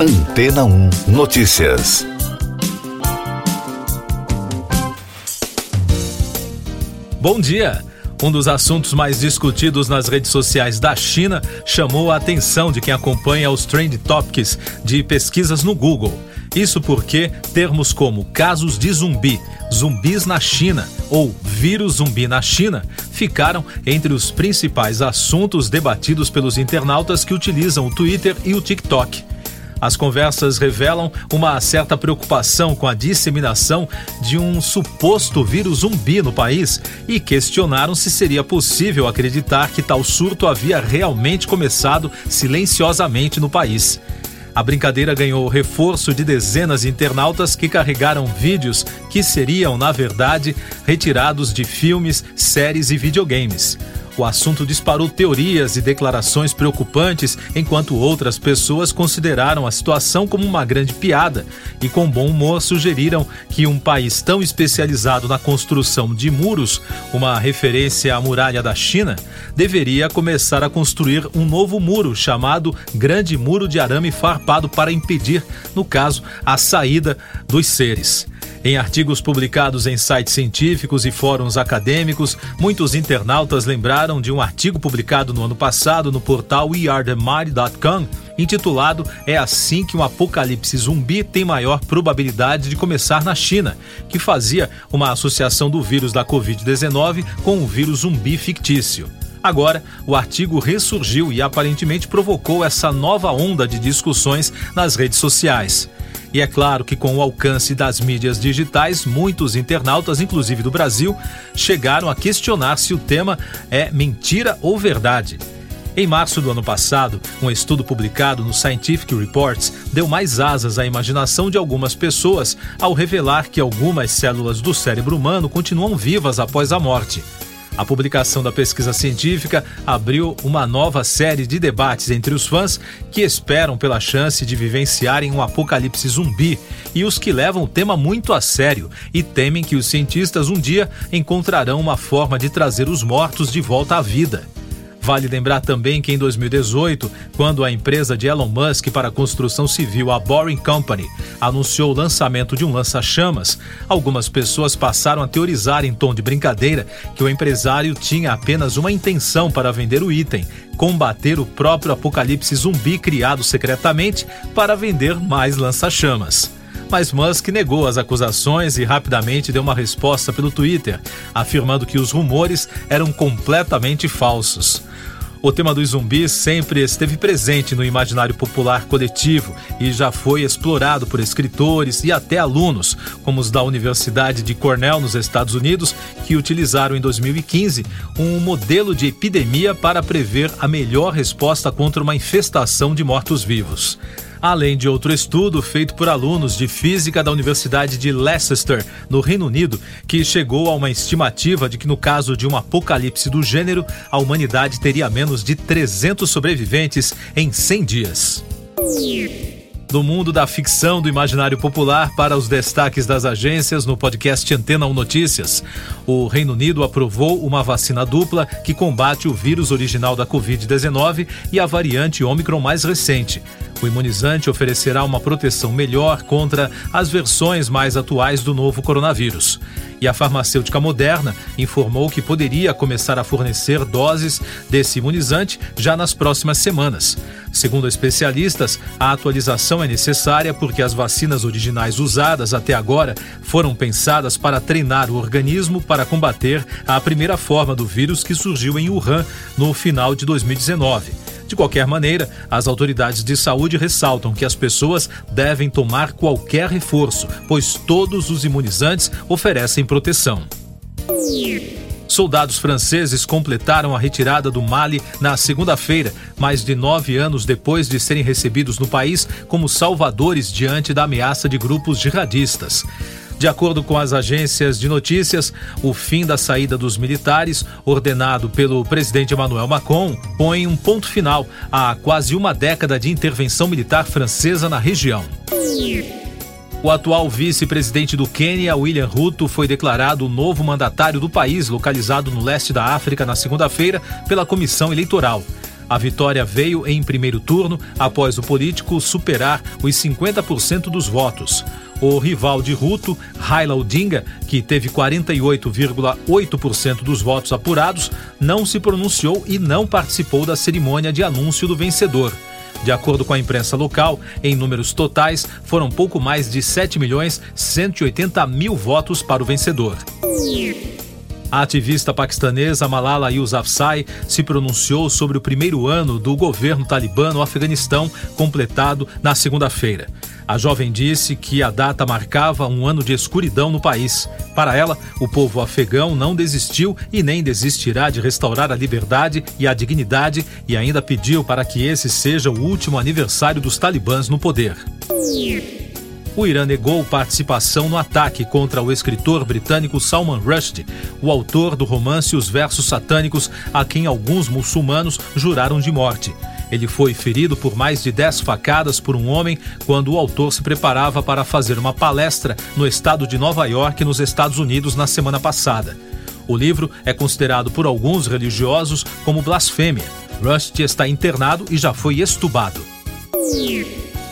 Antena 1 Notícias. Bom dia. Um dos assuntos mais discutidos nas redes sociais da China chamou a atenção de quem acompanha os Trend Topics de pesquisas no Google. Isso porque termos como casos de zumbi, zumbis na China ou vírus zumbi na China ficaram entre os principais assuntos debatidos pelos internautas que utilizam o Twitter e o TikTok. As conversas revelam uma certa preocupação com a disseminação de um suposto vírus zumbi no país e questionaram se seria possível acreditar que tal surto havia realmente começado silenciosamente no país. A brincadeira ganhou reforço de dezenas de internautas que carregaram vídeos que seriam, na verdade, retirados de filmes, séries e videogames. O assunto disparou teorias e declarações preocupantes, enquanto outras pessoas consideraram a situação como uma grande piada e, com bom humor, sugeriram que um país tão especializado na construção de muros, uma referência à muralha da China, deveria começar a construir um novo muro chamado Grande Muro de Arame Farpado para impedir, no caso, a saída dos seres. Em artigos publicados em sites científicos e fóruns acadêmicos, muitos internautas lembraram de um artigo publicado no ano passado no portal wearethemighty.com, intitulado É assim que um apocalipse zumbi tem maior probabilidade de começar na China, que fazia uma associação do vírus da Covid-19 com o vírus zumbi fictício. Agora, o artigo ressurgiu e aparentemente provocou essa nova onda de discussões nas redes sociais. E é claro que, com o alcance das mídias digitais, muitos internautas, inclusive do Brasil, chegaram a questionar se o tema é mentira ou verdade. Em março do ano passado, um estudo publicado no Scientific Reports deu mais asas à imaginação de algumas pessoas ao revelar que algumas células do cérebro humano continuam vivas após a morte. A publicação da pesquisa científica abriu uma nova série de debates entre os fãs que esperam pela chance de vivenciarem um apocalipse zumbi e os que levam o tema muito a sério e temem que os cientistas um dia encontrarão uma forma de trazer os mortos de volta à vida. Vale lembrar também que em 2018, quando a empresa de Elon Musk para a construção civil, a Boring Company, anunciou o lançamento de um lança-chamas, algumas pessoas passaram a teorizar em tom de brincadeira que o empresário tinha apenas uma intenção para vender o item: combater o próprio apocalipse zumbi criado secretamente para vender mais lança-chamas mas Musk negou as acusações e rapidamente deu uma resposta pelo Twitter, afirmando que os rumores eram completamente falsos. O tema dos zumbis sempre esteve presente no imaginário popular coletivo e já foi explorado por escritores e até alunos, como os da Universidade de Cornell, nos Estados Unidos, que utilizaram em 2015 um modelo de epidemia para prever a melhor resposta contra uma infestação de mortos-vivos além de outro estudo feito por alunos de física da Universidade de Leicester, no Reino Unido, que chegou a uma estimativa de que no caso de um apocalipse do gênero, a humanidade teria menos de 300 sobreviventes em 100 dias do mundo da ficção do imaginário popular para os destaques das agências no podcast Antena 1 Notícias. O Reino Unido aprovou uma vacina dupla que combate o vírus original da Covid-19 e a variante Omicron mais recente. O imunizante oferecerá uma proteção melhor contra as versões mais atuais do novo coronavírus. E a farmacêutica Moderna informou que poderia começar a fornecer doses desse imunizante já nas próximas semanas. Segundo especialistas, a atualização é necessária porque as vacinas originais usadas até agora foram pensadas para treinar o organismo para combater a primeira forma do vírus que surgiu em Wuhan no final de 2019. De qualquer maneira, as autoridades de saúde ressaltam que as pessoas devem tomar qualquer reforço, pois todos os imunizantes oferecem proteção. Soldados franceses completaram a retirada do Mali na segunda-feira, mais de nove anos depois de serem recebidos no país como salvadores diante da ameaça de grupos jihadistas. De acordo com as agências de notícias, o fim da saída dos militares, ordenado pelo presidente Emmanuel Macron, põe um ponto final a quase uma década de intervenção militar francesa na região. O atual vice-presidente do Quênia, William Ruto, foi declarado o novo mandatário do país, localizado no leste da África, na segunda-feira, pela Comissão Eleitoral. A vitória veio em primeiro turno após o político superar os 50% dos votos. O rival de Ruto, Raila Odinga, que teve 48,8% dos votos apurados, não se pronunciou e não participou da cerimônia de anúncio do vencedor. De acordo com a imprensa local, em números totais, foram pouco mais de 7 milhões 180 mil votos para o vencedor. A ativista paquistanesa Malala Yousafzai se pronunciou sobre o primeiro ano do governo talibã no Afeganistão, completado na segunda-feira. A jovem disse que a data marcava um ano de escuridão no país. Para ela, o povo afegão não desistiu e nem desistirá de restaurar a liberdade e a dignidade e ainda pediu para que esse seja o último aniversário dos talibãs no poder o Irã negou participação no ataque contra o escritor britânico Salman Rushdie, o autor do romance Os Versos Satânicos, a quem alguns muçulmanos juraram de morte. Ele foi ferido por mais de 10 facadas por um homem quando o autor se preparava para fazer uma palestra no estado de Nova York, nos Estados Unidos, na semana passada. O livro é considerado por alguns religiosos como blasfêmia. Rushdie está internado e já foi estubado.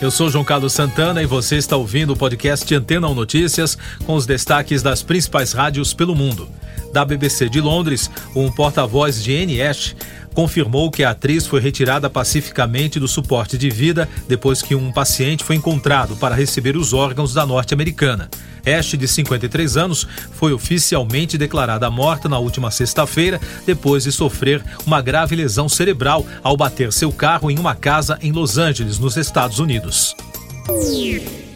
Eu sou João Carlos Santana e você está ouvindo o podcast Antena 1 Notícias com os destaques das principais rádios pelo mundo. Da BBC de Londres, um porta-voz de Anne Ash confirmou que a atriz foi retirada pacificamente do suporte de vida depois que um paciente foi encontrado para receber os órgãos da norte-americana. Ash, de 53 anos, foi oficialmente declarada morta na última sexta-feira, depois de sofrer uma grave lesão cerebral ao bater seu carro em uma casa em Los Angeles, nos Estados Unidos.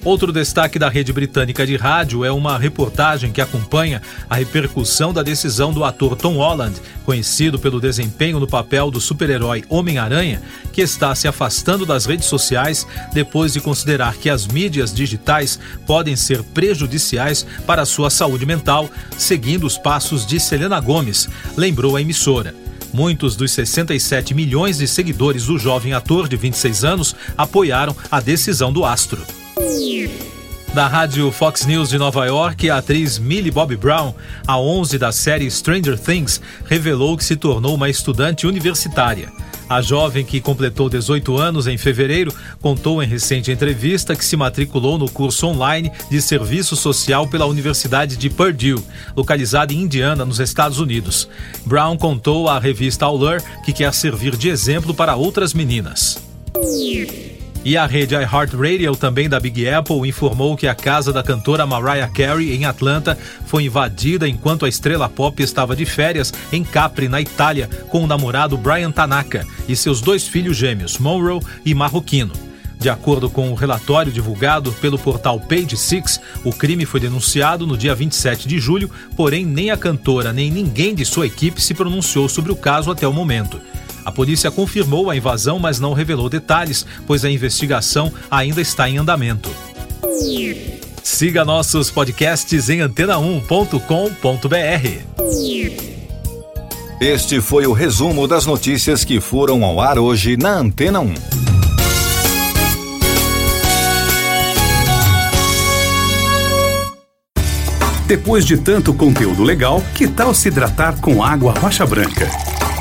Outro destaque da rede britânica de rádio é uma reportagem que acompanha a repercussão da decisão do ator Tom Holland, conhecido pelo desempenho no papel do super-herói Homem-Aranha, que está se afastando das redes sociais depois de considerar que as mídias digitais podem ser prejudiciais para a sua saúde mental, seguindo os passos de Selena Gomes, lembrou a emissora. Muitos dos 67 milhões de seguidores do jovem ator de 26 anos apoiaram a decisão do astro. Da rádio Fox News de Nova York, a atriz Millie Bobby Brown, a 11 da série Stranger Things, revelou que se tornou uma estudante universitária. A jovem, que completou 18 anos em fevereiro, contou em recente entrevista que se matriculou no curso online de serviço social pela Universidade de Purdue, localizada em Indiana, nos Estados Unidos. Brown contou à revista Allure que quer servir de exemplo para outras meninas. E a rede iHeartRadio, também da Big Apple, informou que a casa da cantora Mariah Carey, em Atlanta, foi invadida enquanto a estrela pop estava de férias em Capri, na Itália, com o namorado Brian Tanaka e seus dois filhos gêmeos, Monroe e Marroquino. De acordo com o relatório divulgado pelo portal Page Six, o crime foi denunciado no dia 27 de julho, porém nem a cantora nem ninguém de sua equipe se pronunciou sobre o caso até o momento. A polícia confirmou a invasão, mas não revelou detalhes, pois a investigação ainda está em andamento. Siga nossos podcasts em antena1.com.br. Este foi o resumo das notícias que foram ao ar hoje na Antena 1. Depois de tanto conteúdo legal, que tal se hidratar com água rocha branca?